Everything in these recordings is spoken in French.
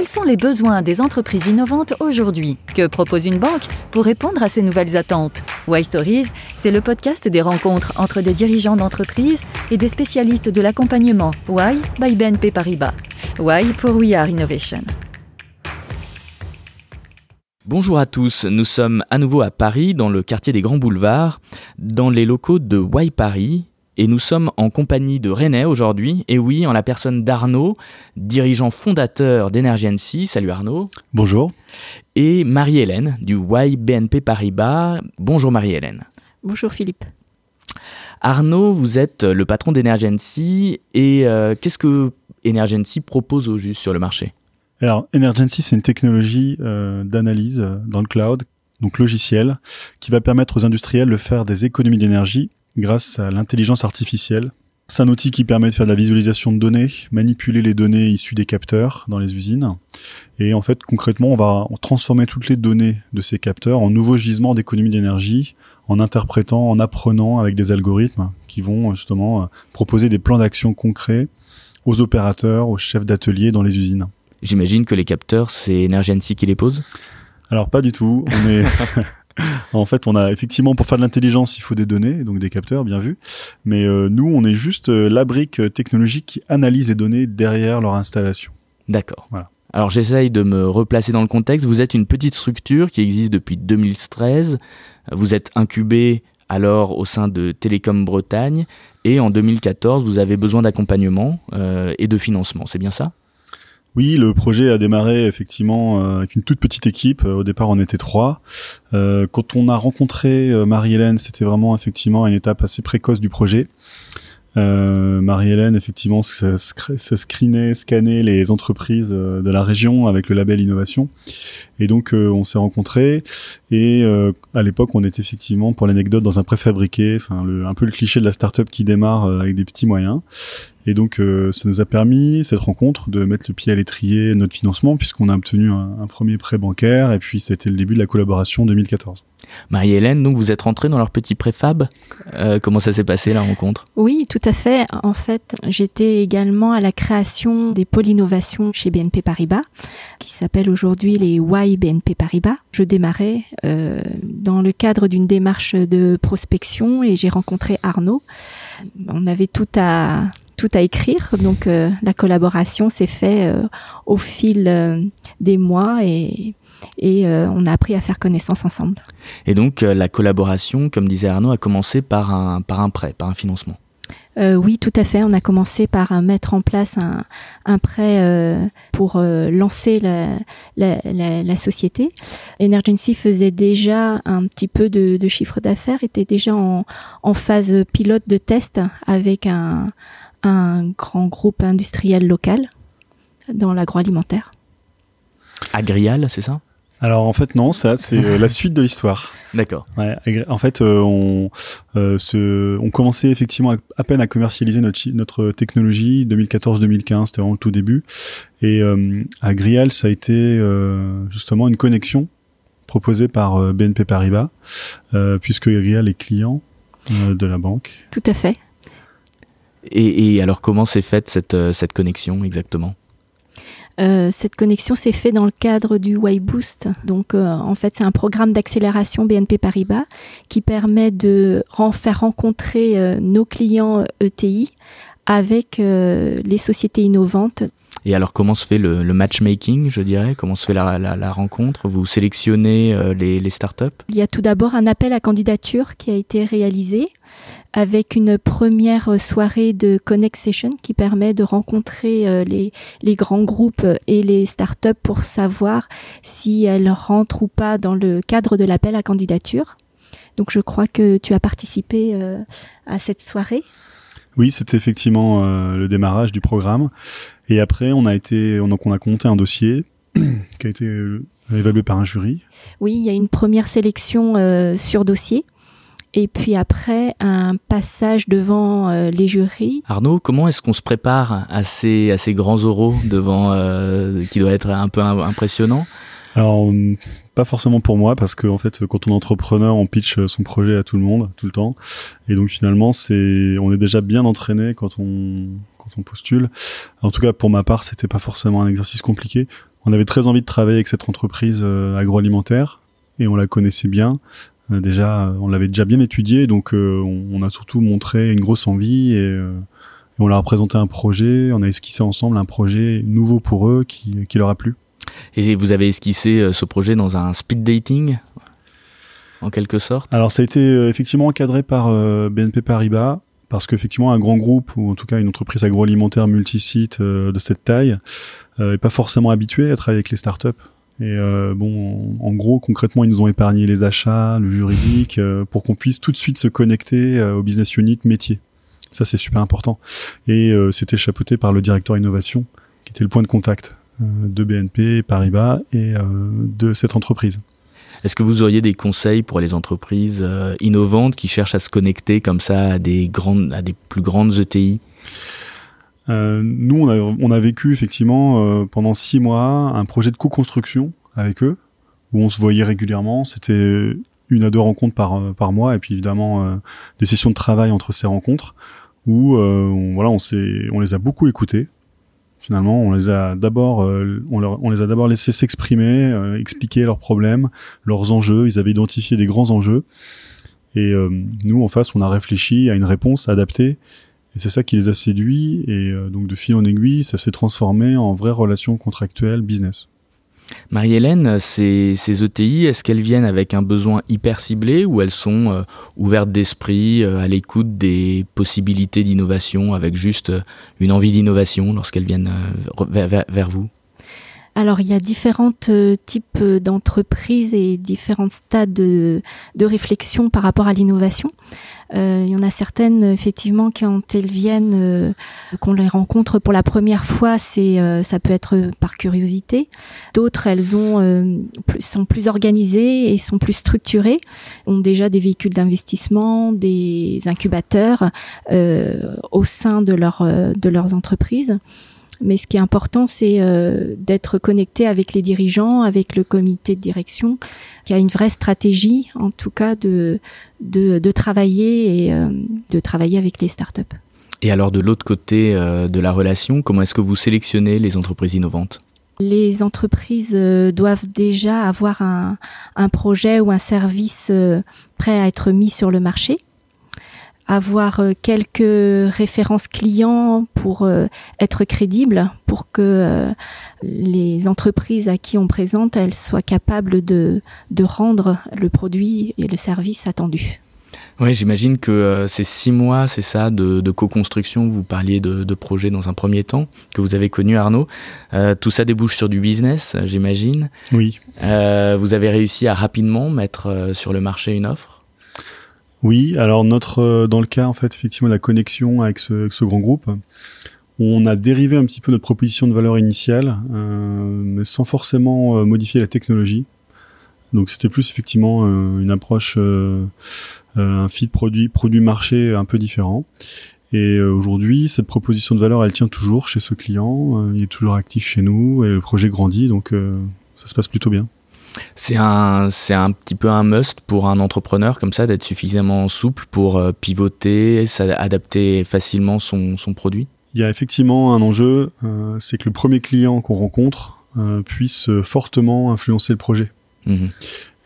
Quels sont les besoins des entreprises innovantes aujourd'hui Que propose une banque pour répondre à ces nouvelles attentes Why Stories, c'est le podcast des rencontres entre des dirigeants d'entreprises et des spécialistes de l'accompagnement Why by BNP Paribas. Why pour We Are Innovation. Bonjour à tous, nous sommes à nouveau à Paris, dans le quartier des Grands Boulevards, dans les locaux de Why Paris, et nous sommes en compagnie de René aujourd'hui, et oui, en la personne d'Arnaud, dirigeant fondateur d'Energency. Salut Arnaud. Bonjour. Et Marie-Hélène du Y BNP Paribas. Bonjour Marie-Hélène. Bonjour Philippe. Arnaud, vous êtes le patron d'Energency, et euh, qu'est-ce que Emergency propose au juste sur le marché? Alors, Emergency, c'est une technologie euh, d'analyse euh, dans le cloud, donc logiciel, qui va permettre aux industriels de faire des économies d'énergie grâce à l'intelligence artificielle. C'est un outil qui permet de faire de la visualisation de données, manipuler les données issues des capteurs dans les usines. Et en fait, concrètement, on va transformer toutes les données de ces capteurs en nouveaux gisements d'économie d'énergie, en interprétant, en apprenant avec des algorithmes qui vont justement proposer des plans d'action concrets aux opérateurs, aux chefs d'atelier dans les usines. J'imagine que les capteurs, c'est Energency qui les pose? Alors pas du tout. On est en fait, on a effectivement pour faire de l'intelligence, il faut des données, donc des capteurs, bien vu. Mais euh, nous, on est juste euh, la brique technologique qui analyse les données derrière leur installation. D'accord. Voilà. Alors j'essaye de me replacer dans le contexte. Vous êtes une petite structure qui existe depuis 2013. Vous êtes incubé alors au sein de Télécom Bretagne et en 2014 vous avez besoin d'accompagnement euh, et de financement. C'est bien ça? Oui, le projet a démarré effectivement euh, avec une toute petite équipe. Au départ, on était trois. Euh, quand on a rencontré euh, Marie-Hélène, c'était vraiment effectivement une étape assez précoce du projet. Euh, Marie-Hélène, effectivement, se, screenait, scannait les entreprises euh, de la région avec le label innovation. Et donc, euh, on s'est rencontrés. Et à l'époque, on était effectivement, pour l'anecdote, dans un préfabriqué, enfin, un peu le cliché de la start-up qui démarre avec des petits moyens. Et donc, ça nous a permis, cette rencontre, de mettre le pied à l'étrier notre financement, puisqu'on a obtenu un, un, premier prêt bancaire. Et puis, ça a été le début de la collaboration en 2014. Marie-Hélène, donc vous êtes rentrée dans leur petit préfab. Euh, comment ça s'est passé la rencontre? Oui, tout à fait. En fait, j'étais également à la création des pôles innovation chez BNP Paribas, qui s'appelle aujourd'hui les Y BNP Paribas. Je démarrais euh, dans le cadre d'une démarche de prospection et j'ai rencontré Arnaud. On avait tout à tout à écrire. Donc euh, la collaboration s'est faite euh, au fil euh, des mois et et on a appris à faire connaissance ensemble. Et donc la collaboration, comme disait Arnaud, a commencé par un, par un prêt, par un financement. Oui, tout à fait. On a commencé par mettre en place un, un prêt pour lancer la, la, la, la, société. Emergency faisait déjà un petit peu de, de chiffre d'affaires, était déjà en, en, phase pilote de test avec un, un grand groupe industriel local dans l'agroalimentaire. Agrial, c'est ça? Alors en fait non, ça c'est euh, la suite de l'histoire. D'accord. Ouais, en fait, euh, on, euh, se, on commençait effectivement à, à, peine à commercialiser notre, notre technologie 2014-2015, c'était vraiment le tout début. Et euh, Agrial, ça a été euh, justement une connexion proposée par BNP Paribas, puisque Agrial est client de la banque. Tout à fait. Et, alors comment s'est faite cette, cette connexion exactement? Euh, cette connexion s'est faite dans le cadre du Way Boost. Donc, euh, en fait, c'est un programme d'accélération BNP Paribas qui permet de faire rencontrer euh, nos clients ETI avec les sociétés innovantes. Et alors, comment se fait le, le matchmaking, je dirais? Comment se fait la, la, la rencontre? Vous sélectionnez les, les startups Il y a tout d'abord un appel à candidature qui a été réalisé avec une première soirée de Connect Session qui permet de rencontrer euh, les, les, grands groupes et les startups pour savoir si elles rentrent ou pas dans le cadre de l'appel à candidature. Donc je crois que tu as participé euh, à cette soirée. Oui, c'était effectivement euh, le démarrage du programme. Et après, on a été, donc on a compté un dossier qui a été évalué par un jury. Oui, il y a une première sélection euh, sur dossier et puis après un passage devant euh, les jurys. Arnaud, comment est-ce qu'on se prépare à ces, à ces grands oraux devant, euh, qui doit être un peu impressionnant alors, pas forcément pour moi, parce que en fait, quand on est entrepreneur, on pitch son projet à tout le monde, tout le temps, et donc finalement, c'est, on est déjà bien entraîné quand on quand on postule. En tout cas, pour ma part, c'était pas forcément un exercice compliqué. On avait très envie de travailler avec cette entreprise agroalimentaire et on la connaissait bien. déjà, on l'avait déjà bien étudié, donc on, a surtout montré une grosse envie et, on leur a présenté un projet. On a esquissé ensemble un projet nouveau pour eux qui, qui leur a plu. Et vous avez esquissé ce projet dans un speed dating en quelque sorte Alors ça a été euh, effectivement encadré par euh, BNP Paribas parce qu'effectivement un grand groupe ou en tout cas une entreprise agroalimentaire multisite euh, de cette taille n'est pas forcément habitué à travailler avec les startups. Et bon, en gros, concrètement, ils nous ont épargné les achats, le juridique, pour qu'on puisse tout de suite se connecter au business unit métier. Ça, c'est super important. Et c'était chapeauté par le directeur innovation, qui était le point de contact de BNP Paribas et de cette entreprise. Est-ce que vous auriez des conseils pour les entreprises euh, innovantes qui cherchent à se connecter comme ça à des, grandes, à des plus grandes ETI euh, Nous, on a, on a, vécu effectivement euh, pendant six mois un projet de co-construction avec eux, où on se voyait régulièrement. C'était une à deux rencontres par, par mois, et puis évidemment des sessions de travail entre ces rencontres, où on, voilà, on, on les a beaucoup écoutés. Finalement, on les a d'abord, euh, on, les a d'abord laissés s'exprimer, euh, expliquer leurs problèmes, leurs enjeux. Ils avaient identifié des grands enjeux. Et euh, nous, en face, on a réfléchi à une réponse adaptée. Et c'est ça qui les a séduits. Et donc, de fil en aiguille, ça s'est transformé en vraie relation contractuelle business. Marie-Hélène, ces, ces, ETI, est-ce qu'elles viennent avec un besoin hyper ciblé ou elles sont euh, ouvertes d'esprit, euh, à l'écoute des possibilités d'innovation, avec juste euh, une envie d'innovation lorsqu'elles viennent vers, vous? Alors, il y a différents types d'entreprises et différents stades de, réflexion par rapport à l'innovation. Euh, il y en a certaines, effectivement, quand elles viennent, euh, qu'on les rencontre pour la première fois, c'est euh, ça peut être par curiosité. D'autres, elles ont plus, sont plus organisées et sont plus structurées, ont déjà des véhicules d'investissement, des incubateurs au sein de leurs entreprises. Mais ce qui est important, c'est euh, d'être connecté avec les dirigeants, avec le comité de direction, qui a une vraie stratégie, en tout cas, de, de, de travailler et euh, de travailler avec les startups. Et alors, de l'autre côté euh, de la relation, comment est-ce que vous sélectionnez les entreprises innovantes? Les entreprises doivent déjà avoir un, un, projet ou un service prêt à être mis sur le marché avoir euh, quelques références clients pour euh, être crédible, pour que euh, les entreprises à qui on présente, elles soient capables de, de rendre le produit et le service attendu. Oui, j'imagine que ces six mois, c'est ça, de, de co-construction, vous parliez de, de projet dans un premier temps, que vous avez connu Arnaud. tout ça débouche sur du business, j'imagine. Oui. vous avez réussi à rapidement mettre sur le marché une offre oui, alors notre euh, dans le cas en fait effectivement de la connexion avec ce, avec ce, grand groupe, on a dérivé un petit peu notre proposition de valeur initiale, euh, mais sans forcément euh, modifier la technologie. Donc c'était plus effectivement une approche, un feed produit produit marché un peu différent. Et aujourd'hui, cette proposition de valeur, elle tient toujours chez ce client, il est toujours actif chez nous et le projet grandit, donc ça se passe plutôt bien. C'est un, c'est un petit peu un must pour un entrepreneur comme ça d'être suffisamment souple pour euh, pivoter, adapter facilement son, son, produit? Il y a effectivement un enjeu, euh, c'est que le premier client qu'on rencontre euh, puisse fortement influencer le projet. Mmh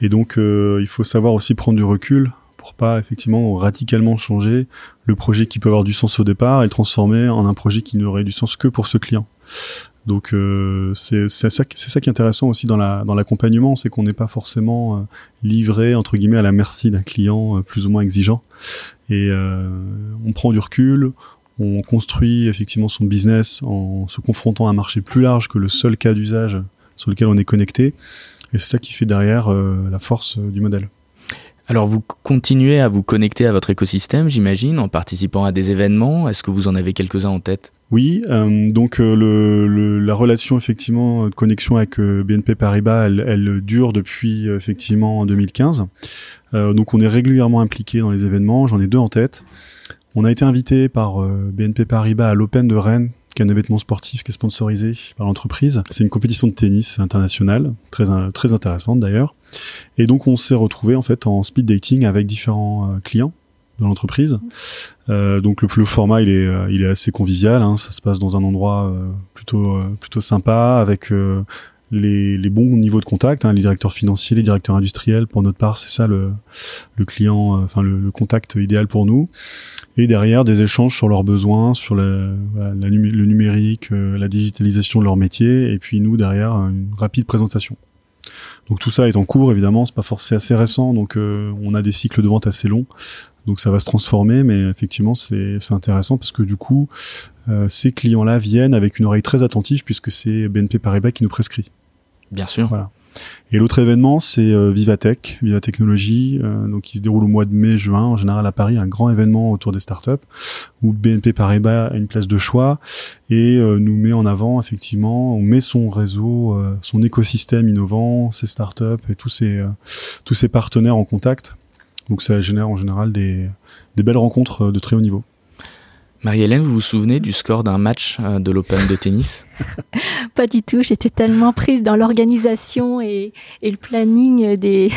Et donc, il faut savoir aussi prendre du recul pour pas effectivement radicalement changer le projet qui peut avoir du sens au départ et le transformer en un projet qui n'aurait du sens que pour ce client. Donc euh, c'est ça, ça qui est intéressant aussi dans la dans l'accompagnement, c'est qu'on n'est pas forcément euh, livré entre guillemets à la merci d'un client euh, plus ou moins exigeant. Et euh, on prend du recul, on construit effectivement son business en se confrontant à un marché plus large que le seul cas d'usage sur lequel on est connecté. Et c'est ça qui fait derrière la force du modèle. Alors vous continuez à vous connecter à votre écosystème, j'imagine, en participant à des événements. Est-ce que vous en avez quelques-uns en tête? Oui, euh, donc euh, la relation effectivement de connexion avec euh, BNP Paribas, elle, dure depuis effectivement en 2015. donc on est régulièrement impliqué dans les événements. J'en ai deux en tête. On a été invité par BNP Paribas à l'Open de Rennes qui est un événement sportif qui est sponsorisé par l'entreprise. C'est une compétition de tennis internationale, très, très intéressante d'ailleurs. Et donc on s'est retrouvé en fait en speed dating avec différents euh, clients de l'entreprise. Euh, donc le, le, format il est, euh, il est assez convivial, hein. ça se passe dans un endroit euh, plutôt, plutôt sympa avec les, les, bons niveaux de contact, hein, les directeurs financiers, les directeurs industriels. Pour notre part, c'est ça le, le client, euh, enfin le, le, contact idéal pour nous. Et derrière, des échanges sur leurs besoins, sur le numérique, euh, la digitalisation de leur métier, et puis nous derrière une rapide présentation. Donc tout ça est en cours, évidemment, c'est pas forcément assez récent, donc euh, on a des cycles de vente assez longs, donc ça va se transformer, mais effectivement c'est intéressant parce que du coup, euh, ces clients-là viennent avec une oreille très attentive puisque c'est BNP Paribas qui nous prescrit. Bien sûr. Voilà. Et l'autre événement, c'est euh, Vivatech, Viva Technologie, euh, donc qui se déroule au mois de mai-juin, en général à Paris, un grand événement autour des startups, où BNP Paribas a une place de choix et euh, nous met en avant, effectivement, on met son réseau, euh, son écosystème innovant, ses startups et tous ses, tous ses partenaires en contact. Donc ça génère en général des, des belles rencontres de très haut niveau. Marie-Hélène, vous vous souvenez du score d'un match euh, de l'Open de tennis? Pas du tout, j'étais tellement prise dans l'organisation et, et, le planning des,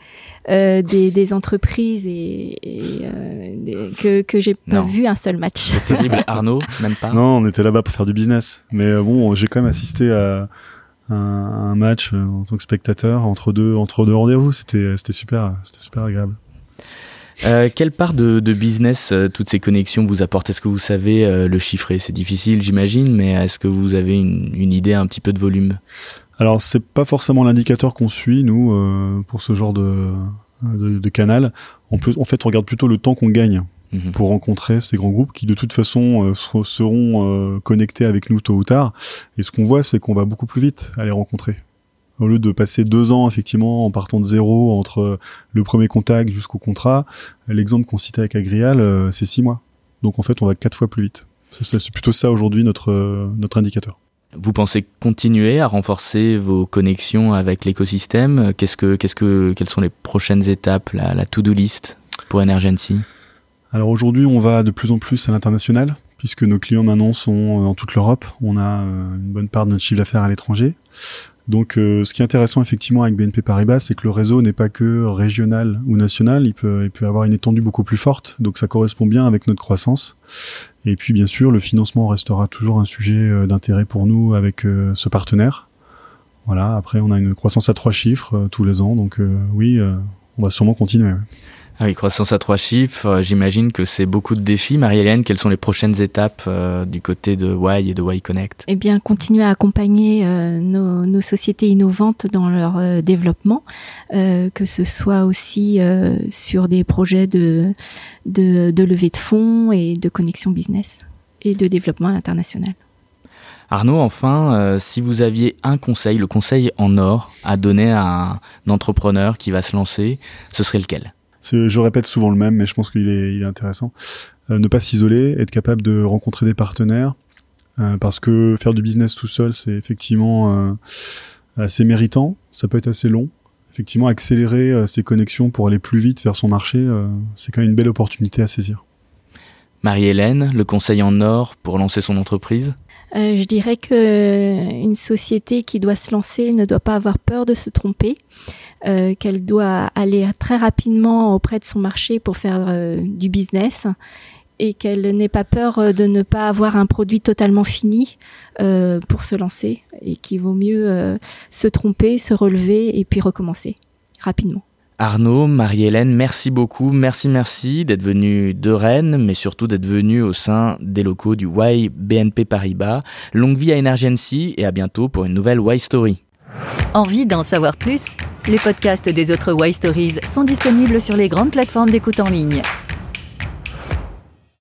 euh, des, des, entreprises et, et euh, des, que, que j'ai pas vu un seul match. C'est terrible, Arnaud, même pas? Non, on était là-bas pour faire du business. Mais euh, bon, j'ai quand même assisté à un, un, match en tant que spectateur entre deux, entre deux rendez-vous. C'était super, c'était super agréable. Euh, quelle part de, de business euh, toutes ces connexions vous apportent? Est-ce que vous savez euh, le chiffrer? C'est difficile, j'imagine, mais est-ce que vous avez une, une, idée un petit peu de volume? Alors, c'est pas forcément l'indicateur qu'on suit nous euh, pour ce genre de, de, de, canal. On peut, en fait, on regarde plutôt le temps qu'on gagne mmh. pour rencontrer ces grands groupes qui, de toute façon, seront connectés avec nous tôt ou tard. Et ce qu'on voit, c'est qu'on va beaucoup plus vite à les rencontrer au lieu de passer deux ans effectivement en partant de zéro entre le premier contact jusqu'au contrat, l'exemple qu'on citait avec Agrial, euh, c'est six mois. Donc en fait, on va quatre fois plus vite. C'est plutôt ça aujourd'hui notre notre indicateur. Vous pensez continuer à renforcer vos connexions avec l'écosystème? Qu'est-ce que qu'est-ce que quelles sont les prochaines étapes, la, la to-do list pour Emergency Alors aujourd'hui, on va de plus en plus à l'international puisque nos clients maintenant sont dans toute l'Europe. On a euh, une bonne part de notre chiffre d'affaires à l'étranger. Donc, euh, ce qui est intéressant effectivement avec BNP Paribas, c'est que le réseau n'est pas que régional ou national, il peut, avoir une étendue beaucoup plus forte. Donc, ça correspond bien avec notre croissance. Et puis, bien sûr, le financement restera toujours un sujet euh, d'intérêt pour nous avec euh, ce partenaire. Voilà. Après, on a une croissance à trois chiffres tous les ans, donc oui, on va sûrement continuer. Ah oui, croissance à trois chiffres, euh, j'imagine que c'est beaucoup de défis. Marie-Hélène, quelles sont les prochaines étapes euh, du côté de Y et de Y Connect? Eh bien, continuer à accompagner euh, nos, nos, sociétés innovantes dans leur euh, développement, que ce soit aussi sur des projets de, de, de levée de fonds et de connexion business et de développement à l'international. Arnaud, enfin, euh, si vous aviez un conseil, le conseil en or à donner à un entrepreneur qui va se lancer, ce serait lequel? Je répète souvent le même, mais je pense qu'il est, intéressant. Euh, ne pas s'isoler, être capable de rencontrer des partenaires, euh, parce que faire du business tout seul, c'est effectivement euh, assez méritant, ça peut être assez long. Effectivement, accélérer ses connexions pour aller plus vite vers son marché, c'est quand même une belle opportunité à saisir. Marie-Hélène, le conseil en or pour lancer son entreprise euh, je dirais que une société qui doit se lancer ne doit pas avoir peur de se tromper, euh, qu'elle doit aller très rapidement auprès de son marché pour faire euh, du business et qu'elle n'ait pas peur de ne pas avoir un produit totalement fini euh, pour se lancer et qu'il vaut mieux euh, se tromper, se relever et puis recommencer rapidement. Arnaud, Marie-Hélène, merci beaucoup, merci, merci d'être venu de Rennes, mais surtout d'être venu au sein des locaux du Y BNP Paribas. Longue vie à Emergency et à bientôt pour une nouvelle Y Story. Envie d'en savoir plus? Les podcasts des autres Y Stories sont disponibles sur les grandes plateformes d'écoute en ligne.